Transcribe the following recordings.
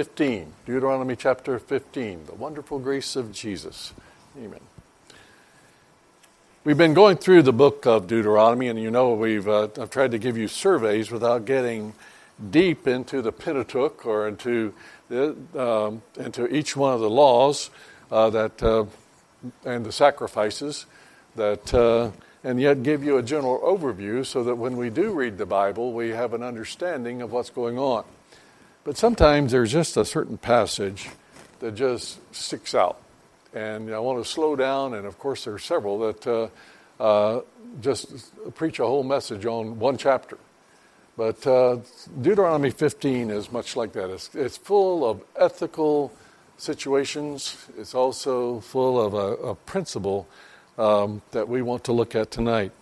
15, Deuteronomy chapter 15, the wonderful grace of Jesus. Amen. We've been going through the book of Deuteronomy, and you know we've uh, I've tried to give you surveys without getting deep into the Pentateuch or into the, um, into each one of the laws uh, that uh, and the sacrifices that uh, and yet give you a general overview so that when we do read the Bible, we have an understanding of what's going on. But sometimes there's just a certain passage that just sticks out. And I want to slow down, and of course, there are several that uh, uh, just preach a whole message on one chapter. But uh, Deuteronomy 15 is much like that. It's, it's full of ethical situations, it's also full of a, a principle um, that we want to look at tonight.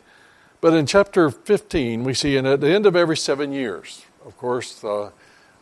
But in chapter 15, we see in, at the end of every seven years, of course, uh,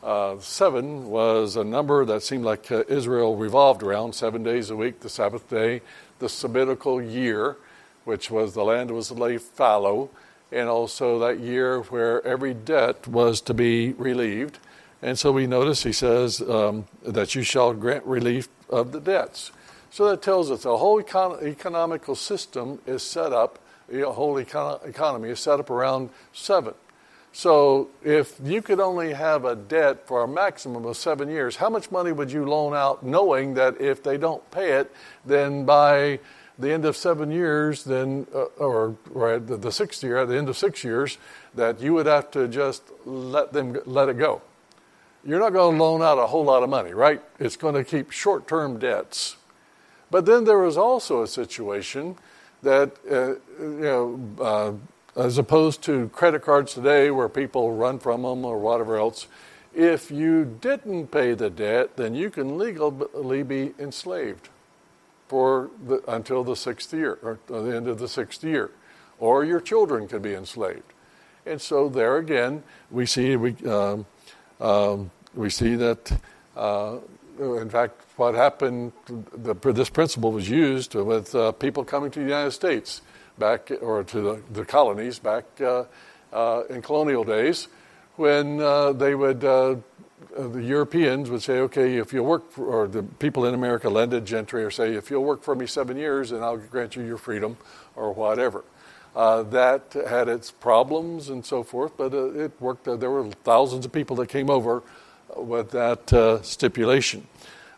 uh, seven was a number that seemed like uh, Israel revolved around seven days a week, the Sabbath day, the Sabbatical year, which was the land was laid fallow, and also that year where every debt was to be relieved. And so we notice he says um, that you shall grant relief of the debts. So that tells us the whole econ- economical system is set up, the whole econ- economy is set up around seven. So if you could only have a debt for a maximum of seven years, how much money would you loan out knowing that if they don't pay it, then by the end of seven years, then, uh, or, or at the, the sixth year, at the end of six years, that you would have to just let them let it go. You're not going to loan out a whole lot of money, right? It's going to keep short term debts. But then there was also a situation that, uh, you know, uh, as opposed to credit cards today where people run from them or whatever else. If you didn't pay the debt, then you can legally be enslaved for the, until the sixth year or the end of the sixth year, or your children could be enslaved. And so there again, we see we um, um, we see that. Uh, in fact, what happened, the, this principle was used with uh, people coming to the United States back, or to the, the colonies back uh, uh, in colonial days, when uh, they would, uh, the Europeans would say, okay, if you'll work, for, or the people in America, landed gentry, or say, if you'll work for me seven years, and I'll grant you your freedom, or whatever. Uh, that had its problems and so forth, but uh, it worked. there were thousands of people that came over with that stipulation.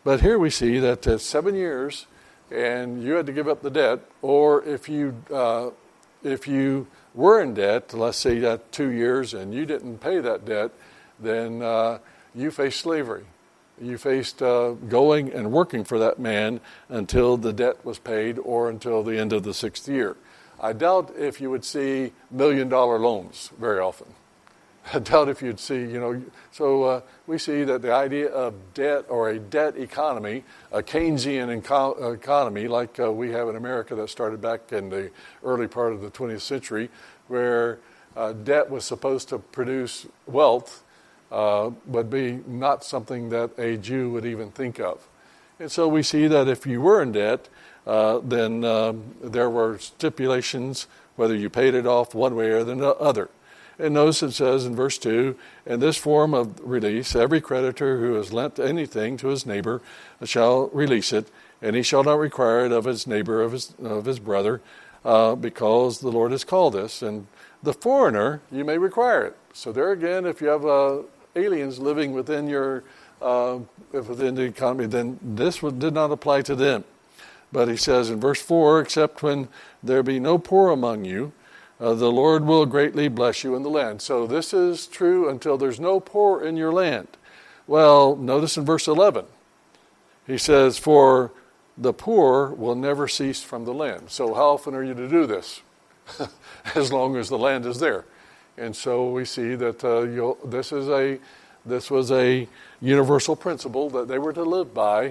But here we see that seven years and you had to give up the debt, or if you uh, if you were in debt, let's say that two years, and you didn't pay that debt, then uh, you faced slavery. You faced uh, going and working for that man until the debt was paid or until the end of the sixth year. I doubt if you would see million dollar loans very often. I doubt if you'd see, you know. So uh, we see that the idea of debt or a debt economy, a Keynesian eco- economy like uh, we have in America that started back in the early part of the 20th century, where uh, debt was supposed to produce wealth, uh, would be not something that a Jew would even think of. And so we see that if you were in debt, uh, then um, there were stipulations whether you paid it off one way or the other. And notice it says in verse 2 In this form of release, every creditor who has lent anything to his neighbor shall release it, and he shall not require it of his neighbor, of his, of his brother, uh, because the Lord has called us. And the foreigner, you may require it. So, there again, if you have uh, aliens living within your uh, within the economy, then this did not apply to them. But he says in verse 4 except when there be no poor among you, uh, the Lord will greatly bless you in the land. So this is true until there's no poor in your land. Well, notice in verse 11, he says, For the poor will never cease from the land. So, how often are you to do this? as long as the land is there. And so we see that uh, this is a this was a universal principle that they were to live by,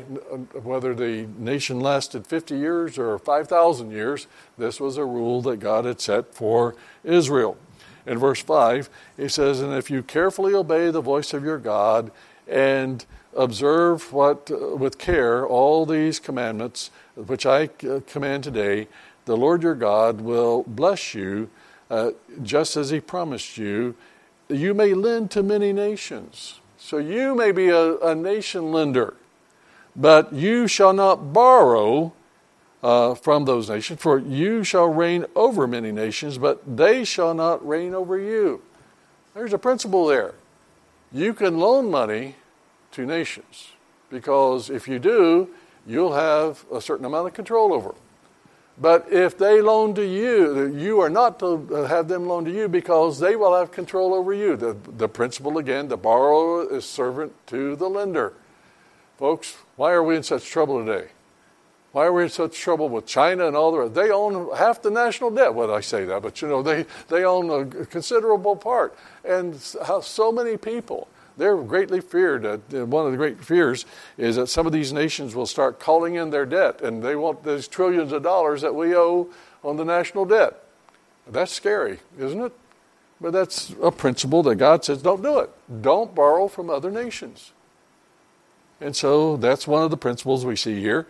whether the nation lasted 50 years or 5,000 years. This was a rule that God had set for Israel. In verse 5, he says, And if you carefully obey the voice of your God and observe what, with care all these commandments which I command today, the Lord your God will bless you uh, just as he promised you you may lend to many nations. So you may be a, a nation lender, but you shall not borrow uh, from those nations, for you shall reign over many nations, but they shall not reign over you. There's a principle there. You can loan money to nations because if you do, you'll have a certain amount of control over them. But if they loan to you, you are not to have them loan to you because they will have control over you. The, the principle again, the borrower is servant to the lender. Folks, why are we in such trouble today? Why are we in such trouble with China and all the rest? They own half the national debt. Well, I say that, but you know, they, they own a considerable part. And so many people they're greatly feared. Uh, one of the great fears is that some of these nations will start calling in their debt, and they want those trillions of dollars that we owe on the national debt. That's scary, isn't it? But that's a principle that God says don't do it. Don't borrow from other nations. And so that's one of the principles we see here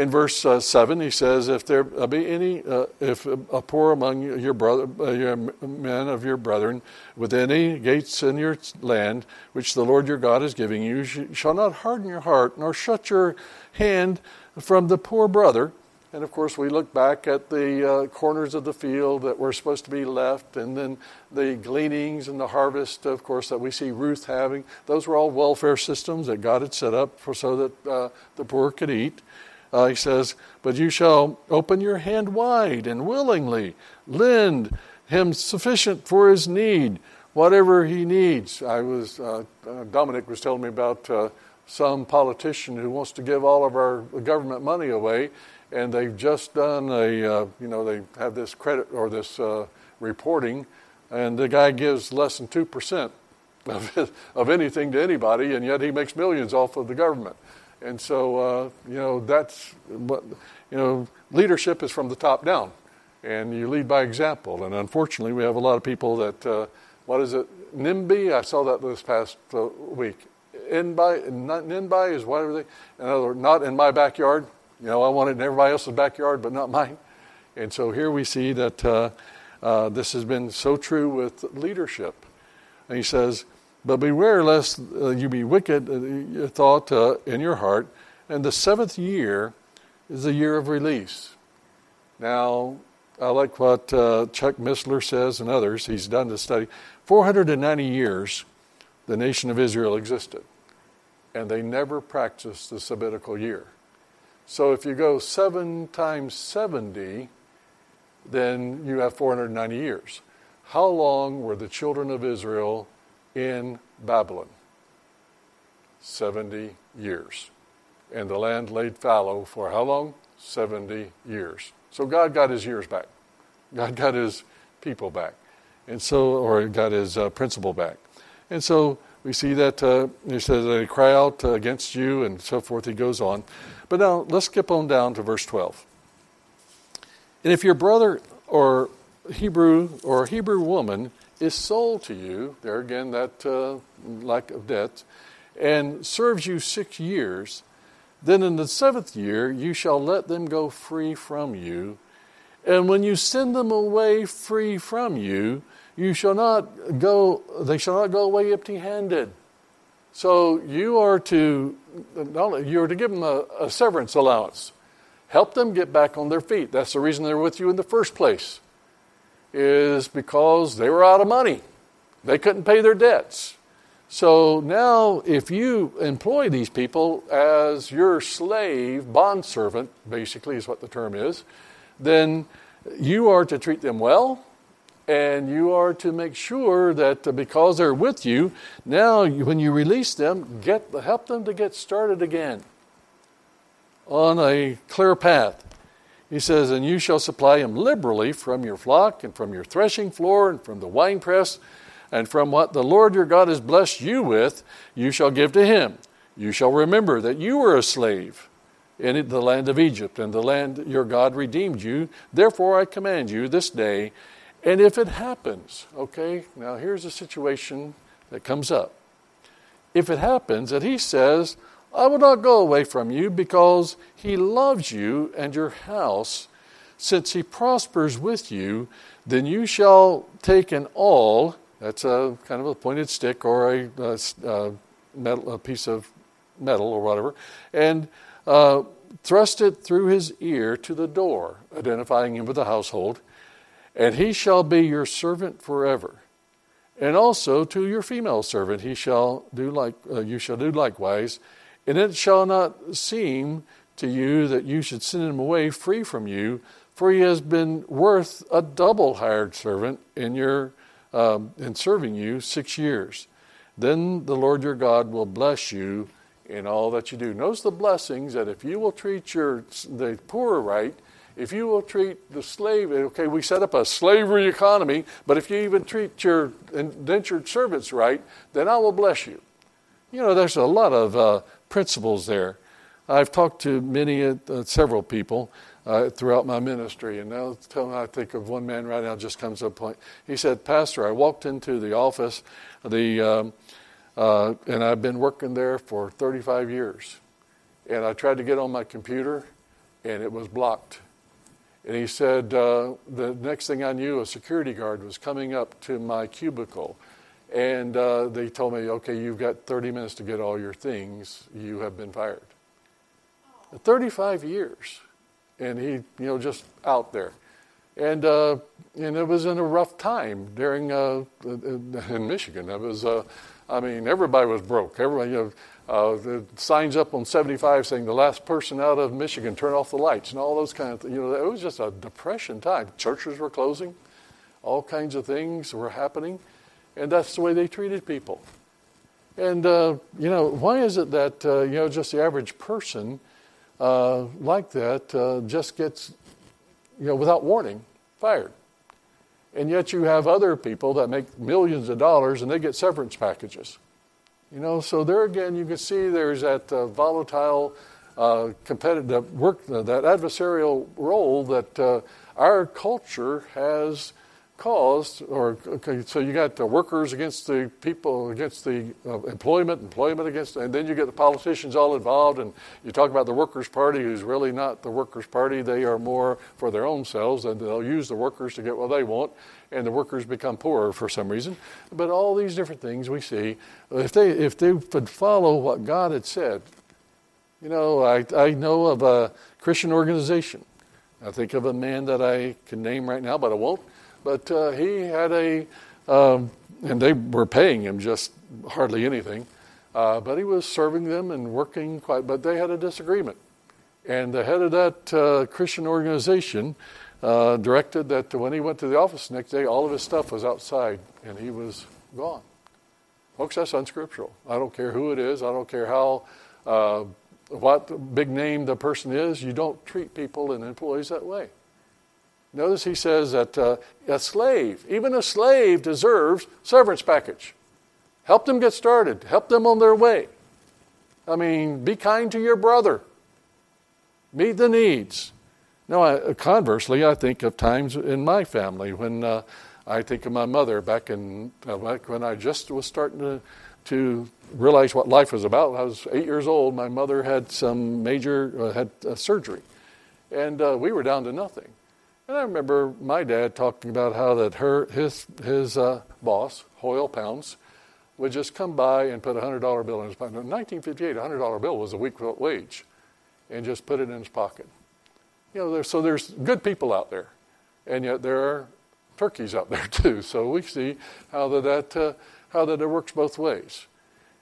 in verse uh, 7 he says if there be any uh, if a poor among your brother uh, your men of your brethren within any gates in your land which the lord your god is giving you, you shall not harden your heart nor shut your hand from the poor brother. And of course we look back at the uh, corners of the field that were supposed to be left and then the gleanings and the harvest of course that we see ruth having. Those were all welfare systems that god had set up for so that uh, the poor could eat uh, he says, But you shall open your hand wide and willingly lend him sufficient for his need, whatever he needs. I was, uh, uh, Dominic was telling me about uh, some politician who wants to give all of our government money away, and they've just done a, uh, you know, they have this credit or this uh, reporting, and the guy gives less than 2% of, of anything to anybody, and yet he makes millions off of the government. And so, uh, you know, that's you know, leadership is from the top down. And you lead by example. And unfortunately, we have a lot of people that, uh, what is it, NIMBY? I saw that this past uh, week. NIMBY is whatever they, in other words, not in my backyard. You know, I want it in everybody else's backyard, but not mine. And so here we see that uh, uh, this has been so true with leadership. And he says, but beware lest uh, you be wicked, uh, thought uh, in your heart. And the seventh year is the year of release. Now, I like what uh, Chuck Missler says and others. He's done the study. 490 years the nation of Israel existed, and they never practiced the sabbatical year. So if you go 7 times 70, then you have 490 years. How long were the children of Israel in Babylon. 70 years. And the land laid fallow for how long? 70 years. So God got his years back. God got his people back. And so, or got his uh, principle back. And so we see that uh, he says they cry out uh, against you and so forth. He goes on. But now let's skip on down to verse 12. And if your brother or Hebrew or Hebrew woman is sold to you, there again, that uh, lack of debt, and serves you six years, then in the seventh year you shall let them go free from you. And when you send them away free from you, you shall not go, they shall not go away empty handed. So you are to, you are to give them a, a severance allowance. Help them get back on their feet. That's the reason they're with you in the first place is because they were out of money. They couldn't pay their debts. So now, if you employ these people as your slave, bondservant, basically is what the term is, then you are to treat them well, and you are to make sure that because they're with you, now when you release them, get help them to get started again on a clear path. He says, And you shall supply him liberally from your flock, and from your threshing floor, and from the winepress, and from what the Lord your God has blessed you with, you shall give to him. You shall remember that you were a slave in the land of Egypt, and the land your God redeemed you. Therefore, I command you this day. And if it happens, okay, now here's a situation that comes up. If it happens that he says, I will not go away from you because he loves you and your house. Since he prospers with you, then you shall take an awl, that's a kind of a pointed stick or a, a, a metal, a piece of metal or whatever, and uh, thrust it through his ear to the door, identifying him with the household, and he shall be your servant forever. And also to your female servant he shall do like uh, you shall do likewise, and it shall not seem to you that you should send him away free from you, for he has been worth a double hired servant in your um, in serving you six years. Then the Lord your God will bless you in all that you do. Notice the blessings that if you will treat your the poor right, if you will treat the slave, okay, we set up a slavery economy, but if you even treat your indentured servants right, then I will bless you. You know, there's a lot of uh, principles there. I've talked to many, uh, several people uh, throughout my ministry, and now tell I think of one man right now just comes to point. He said, Pastor, I walked into the office, the um, uh, and I've been working there for 35 years. And I tried to get on my computer, and it was blocked. And he said, uh, the next thing I knew, a security guard was coming up to my cubicle. And uh, they told me, okay, you've got 30 minutes to get all your things. You have been fired. 35 years. And he, you know, just out there. And, uh, and it was in a rough time during, uh, in Michigan. It was, uh, I mean, everybody was broke. Everybody, you know, uh, the signs up on 75 saying the last person out of Michigan turn off the lights and all those kind of things. You know, it was just a depression time. Churches were closing, all kinds of things were happening, and that's the way they treated people. And uh, you know, why is it that uh, you know just the average person uh, like that uh, just gets you know without warning fired? And yet you have other people that make millions of dollars and they get severance packages. You know, so there again, you can see there's that uh, volatile, uh, competitive work, that adversarial role that our culture has caused. Or okay, so you got the workers against the people, against the uh, employment, employment against, and then you get the politicians all involved. And you talk about the Workers' Party, who's really not the Workers' Party. They are more for their own selves, and they'll use the workers to get what they want and the workers become poorer for some reason. But all these different things we see, if they if they would follow what God had said, you know, I I know of a Christian organization. I think of a man that I can name right now, but I won't. But uh, he had a, um, and they were paying him just hardly anything. Uh, but he was serving them and working quite. But they had a disagreement, and the head of that uh, Christian organization uh, directed that when he went to the office the next day, all of his stuff was outside and he was gone. Folks, that's unscriptural. I don't care who it is. I don't care how, uh, what big name the person is. You don't treat people and employees that way. Notice he says that uh, a slave, even a slave, deserves severance package. Help them get started. Help them on their way. I mean, be kind to your brother. Meet the needs. Now, I, conversely, I think of times in my family when uh, I think of my mother back in uh, back when I just was starting to to realize what life was about. I was eight years old. My mother had some major uh, had surgery, and uh, we were down to nothing. And I remember my dad talking about how that her his his uh, boss Hoyle Pounds would just come by and put a hundred dollar bill in his pocket. In 1958, a hundred dollar bill was a week's wage, and just put it in his pocket. You know, there, so there's good people out there, and yet there are turkeys out there too. So we see how that, that uh, how that it works both ways.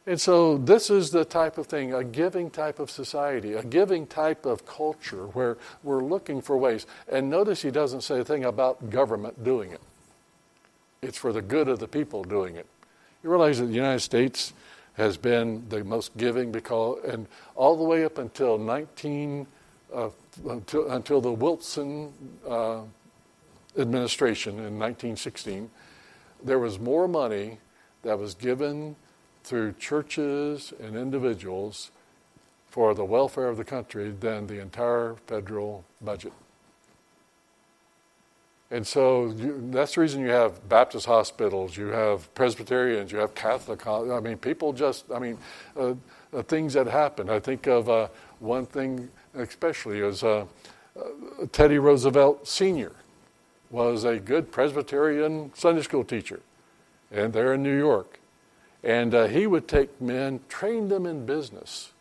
And so this is the type of thing, a giving type of society, a giving type of culture where we're looking for ways. And notice he doesn't say a thing about government doing it. It's for the good of the people doing it. You realize that the United States has been the most giving because, and all the way up until 19 uh, until, until the Wilson uh, administration in 1916, there was more money that was given through churches and individuals for the welfare of the country than the entire federal budget. And so you, that's the reason you have Baptist hospitals, you have Presbyterians, you have Catholic. I mean, people just, I mean, uh, uh, things that happen. I think of uh, one thing especially is uh, uh, Teddy Roosevelt Sr. was a good Presbyterian Sunday school teacher, and there in New York. And uh, he would take men, train them in business,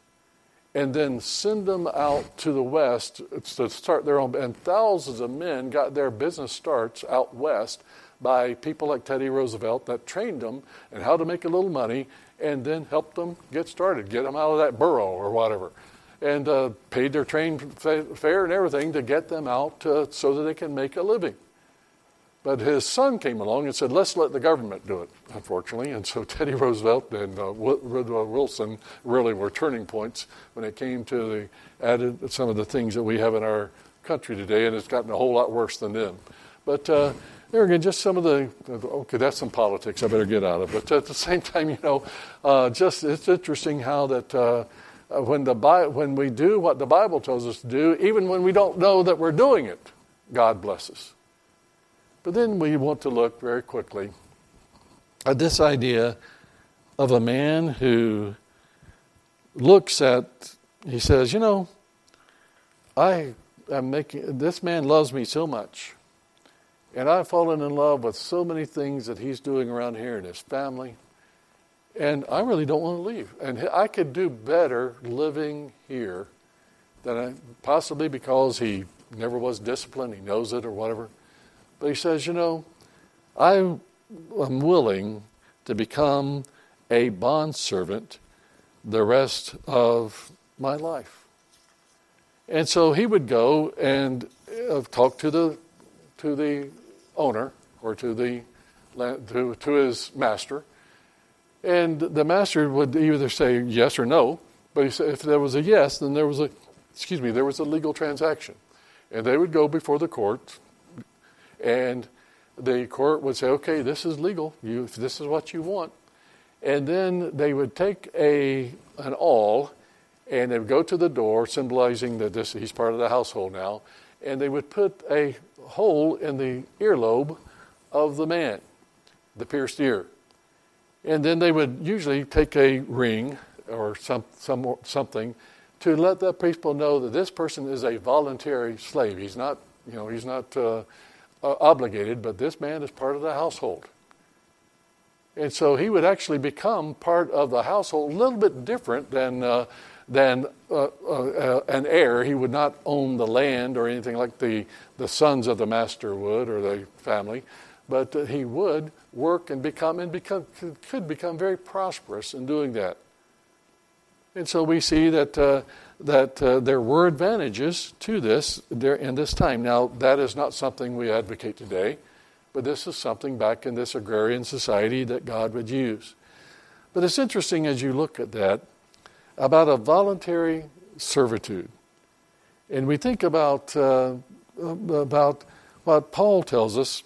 and then send them out to the west to start their own. And thousands of men got their business starts out west by people like Teddy Roosevelt that trained them and how to make a little money and then helped them get started, get them out of that burrow or whatever, and uh, paid their train fare and everything to get them out uh, so that they can make a living. But his son came along and said, let's let the government do it, unfortunately. And so Teddy Roosevelt and uh, Woodrow Wilson really were turning points when it came to the added some of the things that we have in our country today, and it's gotten a whole lot worse than them. But uh, there again, just some of the, okay, that's some politics I better get out of. But at the same time, you know, uh, just it's interesting how that uh, when, the when we do what the Bible tells us to do, even when we don't know that we're doing it, God blesses. But then we want to look very quickly at this idea of a man who looks at, he says, you know, I am making, this man loves me so much. And I've fallen in love with so many things that he's doing around here in his family. And I really don't want to leave. And I could do better living here than I, possibly because he never was disciplined, he knows it or whatever. But he says, you know, I am willing to become a bondservant the rest of my life. And so he would go and uh, talk to the to the owner or to the to, to his master, and the master would either say yes or no. But if there was a yes, then there was a excuse me, there was a legal transaction, and they would go before the court and the court would say, okay, this is legal. You, this is what you want. And then they would take a, an awl and they would go to the door, symbolizing that this, he's part of the household now, and they would put a hole in the earlobe of the man, the pierced ear. And then they would usually take a ring or some, some, something to let the people know that this person is a voluntary slave. He's not, you know, he's not uh, uh, obligated, but this man is part of the household. And so he would actually become part of the household, a little bit different than, uh, than uh, uh, uh an heir. He would not own the land or anything like the, the sons of the master would or the family, but uh, he would work and become and become could become very prosperous in doing that. And so we see that that uh, there were advantages to this in this time. Now, that is not something we advocate today, but this is something back in this agrarian society that God would use. But it's interesting as you look at that about a voluntary servitude. And we think about, uh, about what Paul tells us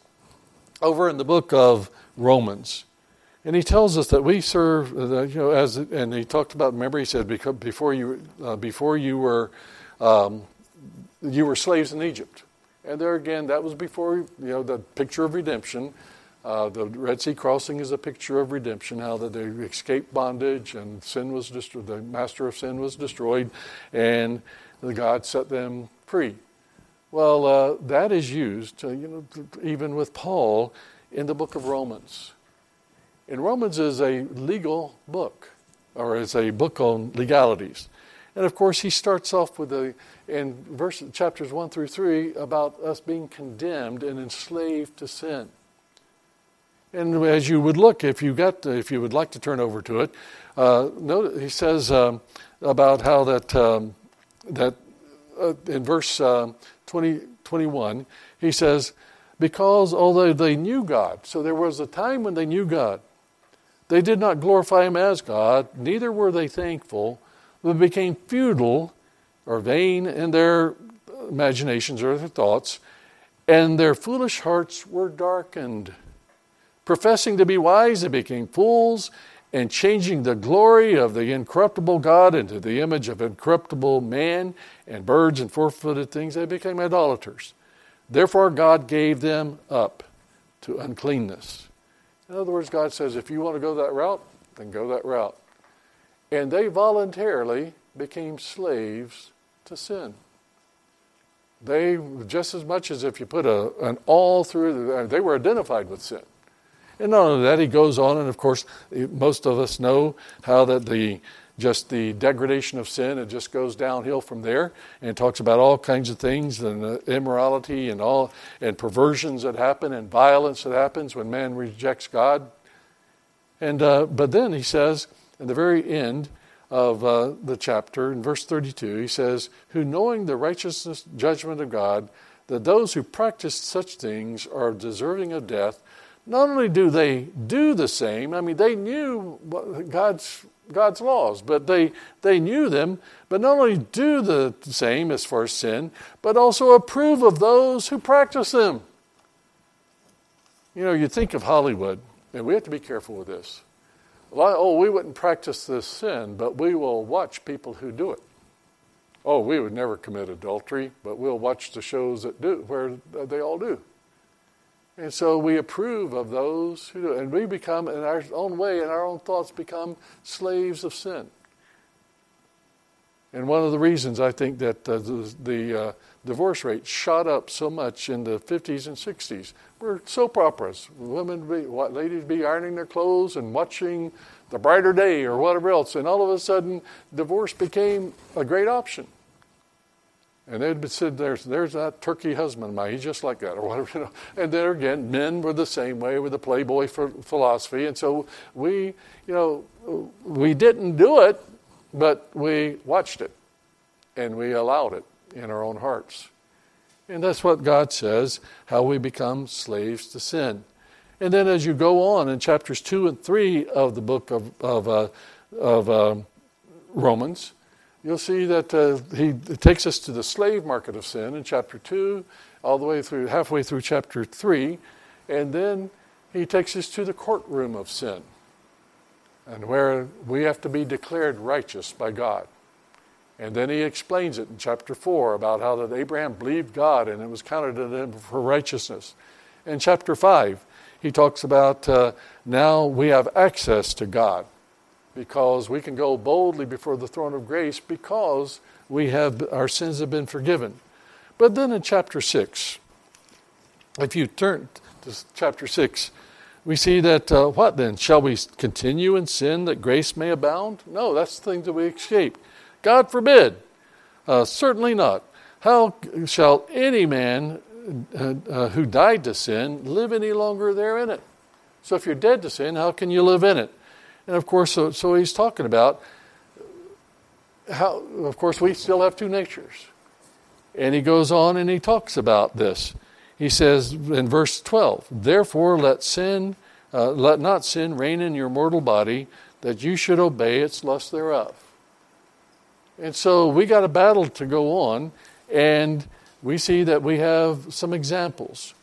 over in the book of Romans. And he tells us that we serve, you know, as and he talked about. Remember, he said before you uh, before you were um, you were slaves in Egypt, and there again, that was before you know the picture of redemption. Uh, the Red Sea crossing is a picture of redemption, how that they escaped bondage and sin was destroyed. The master of sin was destroyed, and God set them free. Well, uh, that is used, you know, even with Paul in the book of Romans. And Romans is a legal book, or it's a book on legalities. And of course, he starts off with a, in verse, chapters 1 through 3 about us being condemned and enslaved to sin. And as you would look, if you got, if you would like to turn over to it, uh, he says um, about how that um, that uh, in verse uh, 20, 21, he says, because although they knew God, so there was a time when they knew God, they did not glorify him as God, neither were they thankful, but became futile or vain in their imaginations or their thoughts, and their foolish hearts were darkened. Professing to be wise, they became fools, and changing the glory of the incorruptible God into the image of incorruptible man and birds and four footed things, they became idolaters. Therefore, God gave them up to uncleanness in other words, God says, if you want to go that route, then go that route. And they voluntarily became slaves to sin. They, just as much as if you put a, an awl through, they were identified with sin. And not only that, he goes on, and of course, most of us know how that the just the degradation of sin, it just goes downhill from there, and it talks about all kinds of things and uh, immorality and all and perversions that happen and violence that happens when man rejects God. And uh, but then he says, in the very end of uh, the chapter, in verse 32, he says, "Who knowing the righteousness judgment of God." that those who practice such things are deserving of death. Not only do they do the same, I mean, they knew God's, God's laws, but they, they knew them, but not only do the same as far as sin, but also approve of those who practice them. You know, you think of Hollywood, and we have to be careful with this. Oh, we wouldn't practice this sin, but we will watch people who do it. Oh, we would never commit adultery, but we'll watch the shows that do, where they all do. And so we approve of those who do, and we become, in our own way, in our own thoughts, become slaves of sin. And one of the reasons I think that uh, the, the uh, divorce rate shot up so much in the 50s and 60s were soap operas. Women, be, what, ladies be ironing their clothes and watching the brighter day or whatever else. And all of a sudden, divorce became a great option. And they'd said, there's, there's that turkey husband of mine, he's just like that, or whatever. You know. And there again, men were the same way with the playboy philosophy. And so we, you know, we didn't do it, but we watched it and we allowed it in our own hearts. And that's what God says, how we become slaves to sin. And then as you go on in chapters 2 and 3 of the book of, of, uh, of uh, Romans, you'll see that uh, he takes us to the slave market of sin in chapter 2, all the way through, halfway through chapter 3. And then he takes us to the courtroom of sin, and where we have to be declared righteous by God. And then he explains it in chapter 4 about how that Abraham believed God and it was counted to him for righteousness. In chapter 5, he talks about uh, now we have access to God because we can go boldly before the throne of grace because we have our sins have been forgiven. But then in chapter 6, if you turn to chapter 6, we see that uh, what then? Shall we continue in sin that grace may abound? No, that's the thing that we escape. God forbid. Uh, certainly not. How shall any man uh, uh, who died to sin live any longer there in it. So if you're dead to sin, how can you live in it? And of course, so, so he's talking about how, of course, we still have two natures. And he goes on and he talks about this. He says in verse 12, Therefore let sin, uh, let not sin reign in your mortal body, that you should obey its lust thereof. And so we got a battle to go on, and we see that we have some examples.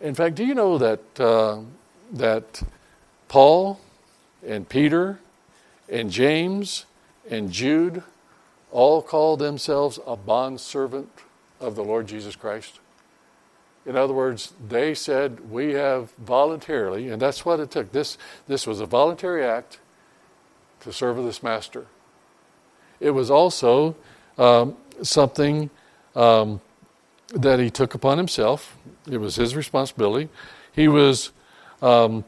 In fact, do you know that, uh, that Paul and Peter and James and Jude all call themselves a bondservant of the Lord Jesus Christ? In other words, they said, We have voluntarily, and that's what it took. This, this was a voluntary act to serve this master. It was also um, something um, that he took upon himself. It was his responsibility. He was, um,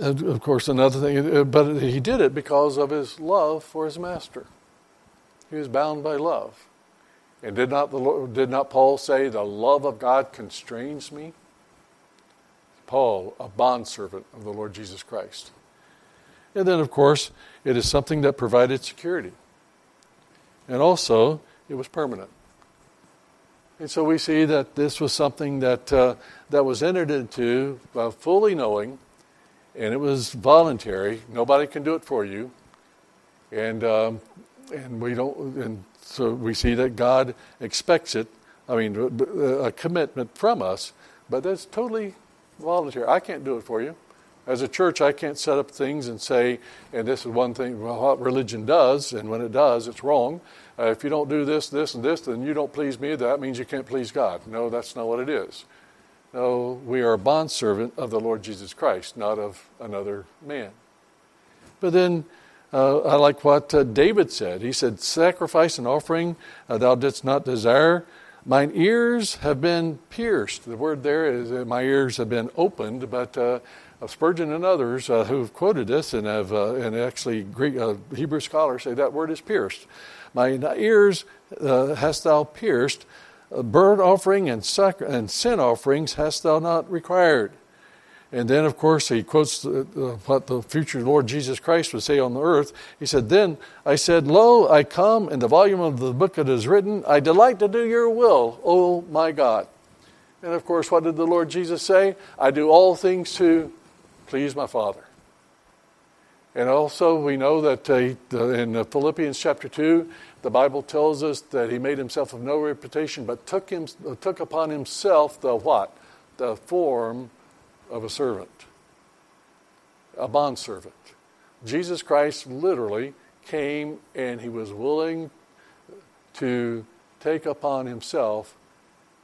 of course, another thing, uh, but he did it because of his love for his master. He was bound by love. And did not, the did not Paul say, The love of God constrains me? Paul, a bondservant of the Lord Jesus Christ. And then, of course, it is something that provided security. And also, it was permanent. And so we see that this was something that, uh, that was entered into uh, fully knowing, and it was voluntary. Nobody can do it for you. And, um, and we don't, and so we see that God expects it, I mean, a commitment from us, but that's totally voluntary. I can't do it for you. As a church, I can't set up things and say, and this is one thing, well, what religion does, and when it does, it's wrong. Uh, if you don't do this, this, and this, then you don't please me. That means you can't please God. No, that's not what it is. No, we are a bondservant of the Lord Jesus Christ, not of another man. But then uh, I like what uh, David said. He said, Sacrifice and offering uh, thou didst not desire, Mine ears have been pierced. The word there is uh, my ears have been opened, but uh, Spurgeon and others uh, who've quoted this and have and actually Greek Hebrew scholars say that word is pierced. My ears hast thou pierced. Burnt offering and, sac- and sin offerings hast thou not required. And then, of course, he quotes what the future Lord Jesus Christ would say on the earth. He said, Then I said, Lo, I come, in the volume of the book it is written, I delight to do your will, O my God. And of course, what did the Lord Jesus say? I do all things to please my Father. And also, we know that uh, in Philippians chapter 2, the Bible tells us that he made himself of no reputation, but took, him, took upon himself the what? The form of a servant, a bondservant. Jesus Christ literally came and he was willing to take upon himself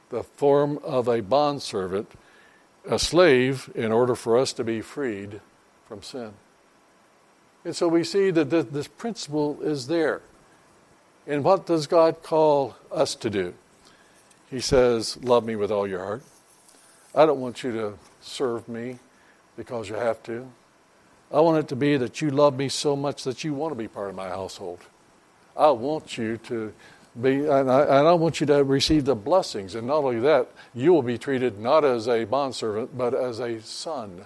the form of a bondservant, a slave, in order for us to be freed from sin. And so we see that this principle is there. And what does God call us to do? He says, Love me with all your heart. I don't want you to serve me because you have to. I want it to be that you love me so much that you want to be part of my household. I want you to be, and I, and I want you to receive the blessings. And not only that, you will be treated not as a bondservant, but as a son.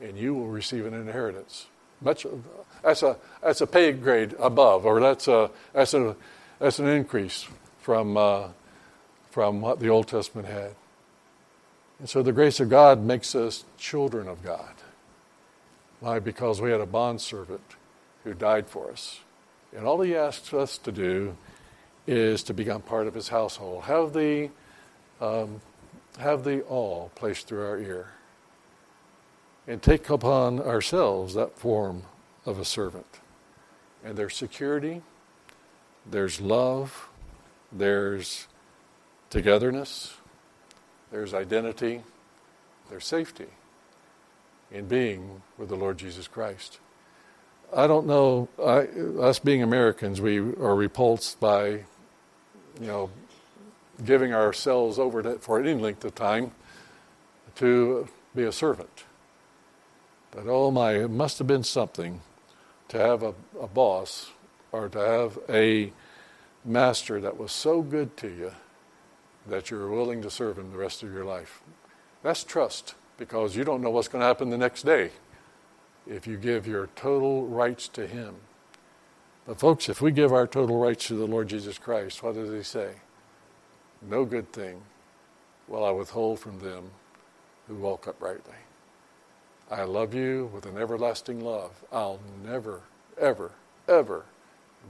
And you will receive an inheritance. Much, that's, a, that's a pay grade above, or that's, a, that's, a, that's an increase from, uh, from what the Old Testament had. And so the grace of God makes us children of God. Why? Because we had a bondservant who died for us. And awl he asks us to do is to become part of his household. Have the, um, have the all placed through our ear. And take upon ourselves that form of a servant. And there's security, there's love, there's togetherness, there's identity, there's safety in being with the Lord Jesus Christ. I don't know, I, us being Americans, we are repulsed by, you know, giving ourselves over to, for any length of time to be a servant. But oh my, it must have been something to have a, a boss or to have a master that was so good to you that you're willing to serve Him the rest of your life. That's trust because you don't know what's going to happen the next day if you give your total rights to Him. But, folks, if we give our total rights to the Lord Jesus Christ, what does He say? No good thing will I withhold from them who walk uprightly. I love you with an everlasting love. I'll never, ever, ever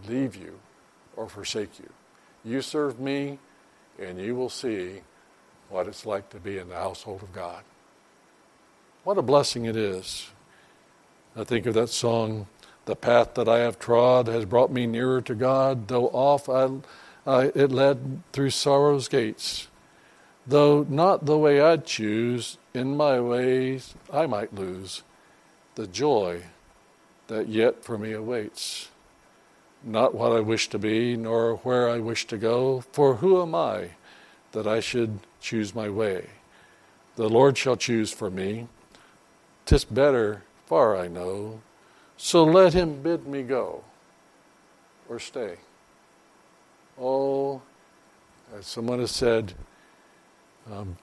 leave you or forsake you. You serve me, and you will see what it's like to be in the household of God. What a blessing it is. I think of that song, The Path That I Have Trod Has Brought Me Nearer to God, though off I, I, it led through sorrow's gates. Though not the way I'd choose, in my ways I might lose the joy that yet for me awaits not what I wish to be, nor where I wish to go. For who am I that I should choose my way? The Lord shall choose for me. Tis better, far I know. So let him bid me go or stay. Oh, as someone has said, um,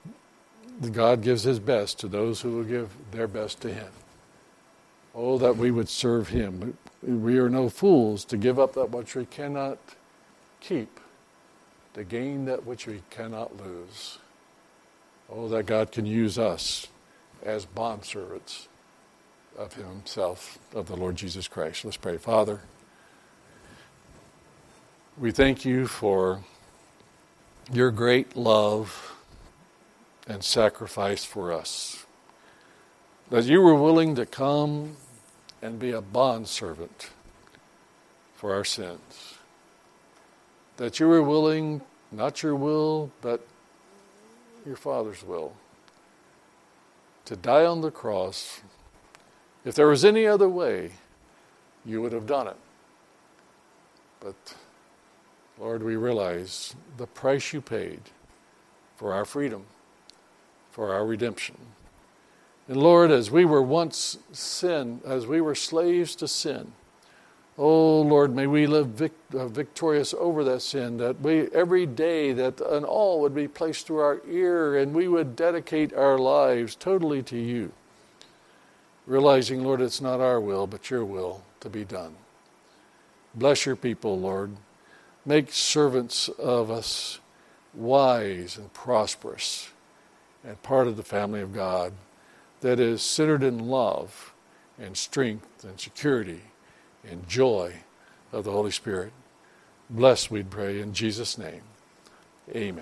God gives his best to those who will give their best to him. Oh, that we would serve him. We are no fools to give up that which we cannot keep, to gain that which we cannot lose. Oh, that God can use us as bondservants of Himself, of the Lord Jesus Christ. Let's pray. Father, we thank you for your great love and sacrifice for us. That you were willing to come and be a bondservant for our sins. That you were willing, not your will, but your Father's will, to die on the cross. If there was any other way, you would have done it. But Lord, we realize the price you paid for our freedom, for our redemption. And Lord, as we were once sin, as we were slaves to sin, oh Lord, may we live vic- uh, victorious over that sin, that we every day that an awl would be placed through our ear and we would dedicate our lives totally to you. Realizing, Lord, it's not our will, but your will to be done. Bless your people, Lord. Make servants of us wise and prosperous and part of the family of God that is centered in love and strength and security and joy of the Holy Spirit. Bless, we pray, in Jesus' name. Amen.